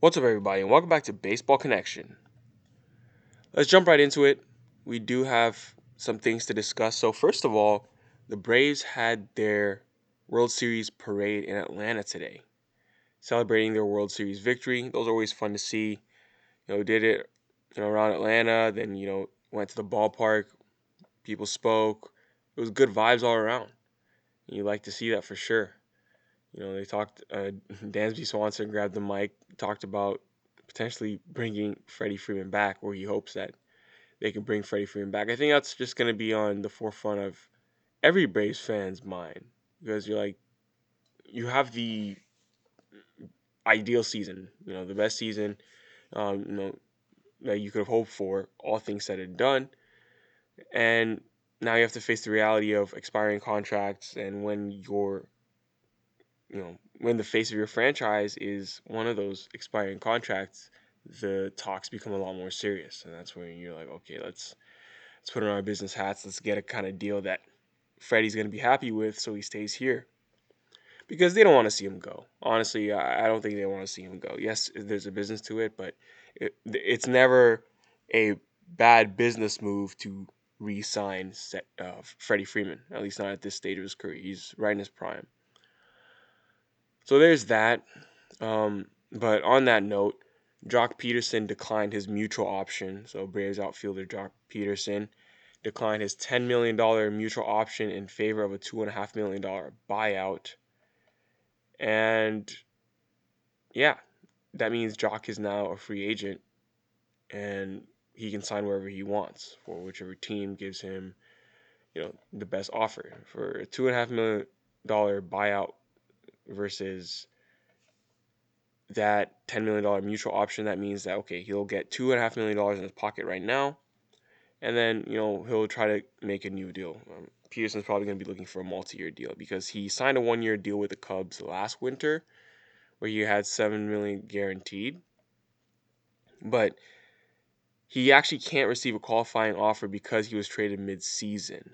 What's up, everybody, and welcome back to Baseball Connection. Let's jump right into it. We do have some things to discuss. So, first of all, the Braves had their World Series parade in Atlanta today, celebrating their World Series victory. Those are always fun to see. You know, did it you know around Atlanta, then you know went to the ballpark. People spoke. It was good vibes all around. You like to see that for sure. You know, they talked. Uh, Dansby Swanson grabbed the mic, talked about potentially bringing Freddie Freeman back, where he hopes that they can bring Freddie Freeman back. I think that's just going to be on the forefront of every Braves fan's mind because you're like, you have the ideal season, you know, the best season, um, you know, that you could have hoped for, all things said and done, and now you have to face the reality of expiring contracts and when your you know, when the face of your franchise is one of those expiring contracts, the talks become a lot more serious, and that's when you're like, okay, let's let's put on our business hats. Let's get a kind of deal that Freddie's going to be happy with, so he stays here. Because they don't want to see him go. Honestly, I don't think they want to see him go. Yes, there's a business to it, but it, it's never a bad business move to re-sign uh, Freddie Freeman. At least not at this stage of his career. He's right in his prime. So there's that. Um, but on that note, Joc Pederson declined his mutual option. So Braves outfielder Joc Pederson declined his $10 million mutual option in favor of a $2.5 million buyout. And yeah, that means Joc is now a free agent and he can sign wherever he wants for whichever team gives him, you know, the best offer. For a $2.5 million buyout versus that $10 million mutual option, that means that, okay, he'll get $2.5 million in his pocket right now. And then, you know, he'll try to make a new deal. Um, Pederson's probably going to be looking for a multi year deal because he signed a one year deal with the Cubs last winter where he had 7 million guaranteed. But he actually can't receive a qualifying offer because he was traded mid season.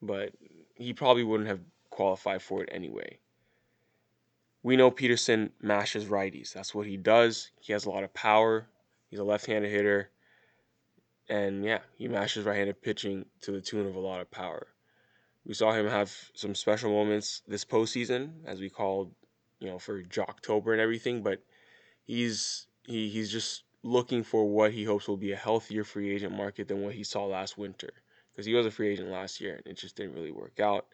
But he probably wouldn't have qualified for it anyway we know Pederson mashes righties. That's what he does. He has a lot of power. He's a left-handed hitter. And yeah, he mashes right-handed pitching to the tune of a lot of power. We saw him have some special moments this postseason, as we called, you know, for October and everything. But he's he he's just looking for what he hopes will be a healthier free agent market than what he saw last winter, because he was a free agent last year and it just didn't really work out.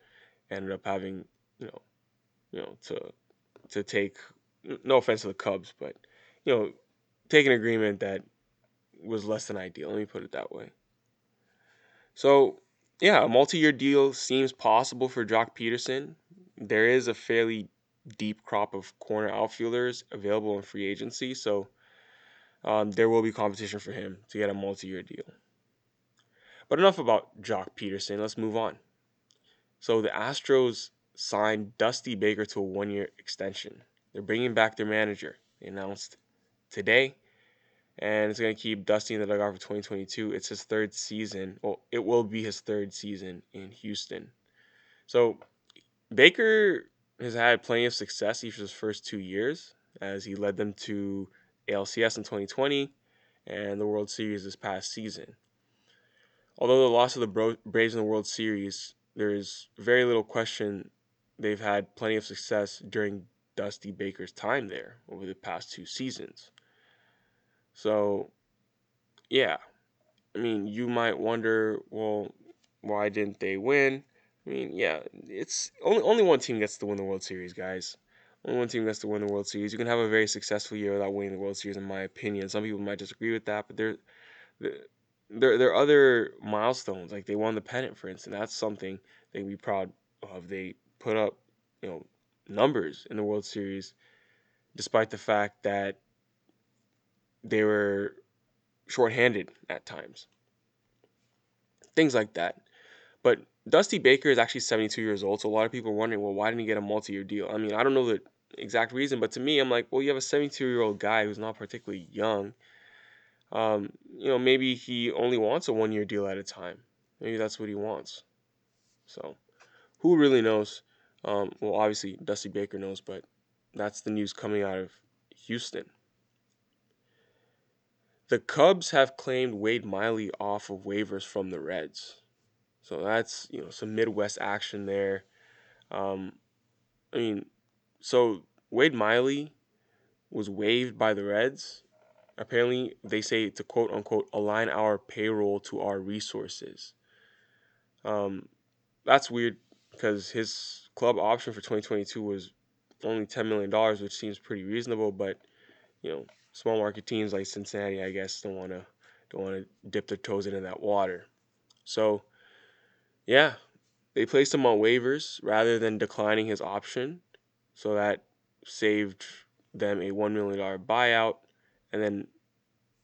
Ended up having, you know, you know, to to take no offense to the Cubs, but you know, take an agreement that was less than ideal. Let me put it that way. So, yeah, a multi-year deal seems possible for Joc Pederson. There is a fairly deep crop of corner outfielders available in free agency, so um, there will be competition for him to get a multi-year deal. But enough about Joc Pederson. Let's move on. So the Astros signed Dusty Baker to a one year extension. They're bringing back their manager. They announced today, and it's going to keep Dusty in the dugout for 2022. It's his third season. Well, it will be his third season in Houston. So Baker has had plenty of success each of his first two years as he led them to ALCS in 2020 and the World Series this past season. Although the loss of the Braves in the World Series, there is very little question they've had plenty of success during Dusty Baker's time there over the past two seasons. So, yeah. I mean, you might wonder, well, why didn't they win? I mean, yeah, it's only only one team gets to win the World Series, guys. Only one team gets to win the World Series. You can have a very successful year without winning the World Series, in my opinion. Some people might disagree with that, but there, there, there are other milestones. Like they won the pennant, for instance. That's something they can be proud of. They put up, you know, numbers in the World Series, despite the fact that they were shorthanded at times. Things like that. But Dusty Baker is actually 72 years old, so a lot of people are wondering, well, why didn't he get a multi-year deal? I mean, I don't know the exact reason, but to me, I'm like, well, you have a 72-year-old guy who's not particularly young. Um, you know, maybe he only wants a one-year deal at a time. Maybe that's what he wants. So, who really knows? Um, well, obviously Dusty Baker knows, but that's the news coming out of Houston. the Cubs have claimed Wade Miley off of waivers from the Reds. So that's, you know, some Midwest action there. Um, I mean, so Wade Miley was waived by the Reds. Apparently, they say to quote unquote align our payroll to our resources. Um, that's weird because his club option for 2022 was only $10 million, which seems pretty reasonable, but you know, small market teams like Cincinnati, I guess, don't want to don't want to dip their toes into that water. So, yeah, they placed him on waivers rather than declining his option, so that saved them a one million dollar buyout, and then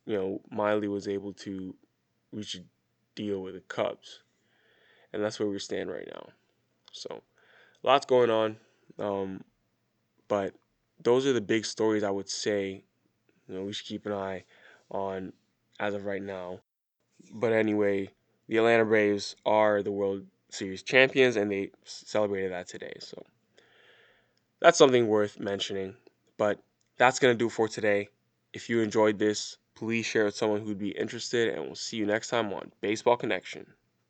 you know Miley was able to reach a deal with the Cubs, and that's where we stand right now. So, lots going on, um, but those are the big stories I would say you know, we should keep an eye on as of right now. But anyway, the Atlanta Braves are the World Series champions, and they celebrated that today. So that's something worth mentioning. But that's going to do for today. If you enjoyed this, please share with someone who'd be interested, and we'll see you next time on Baseball Connection.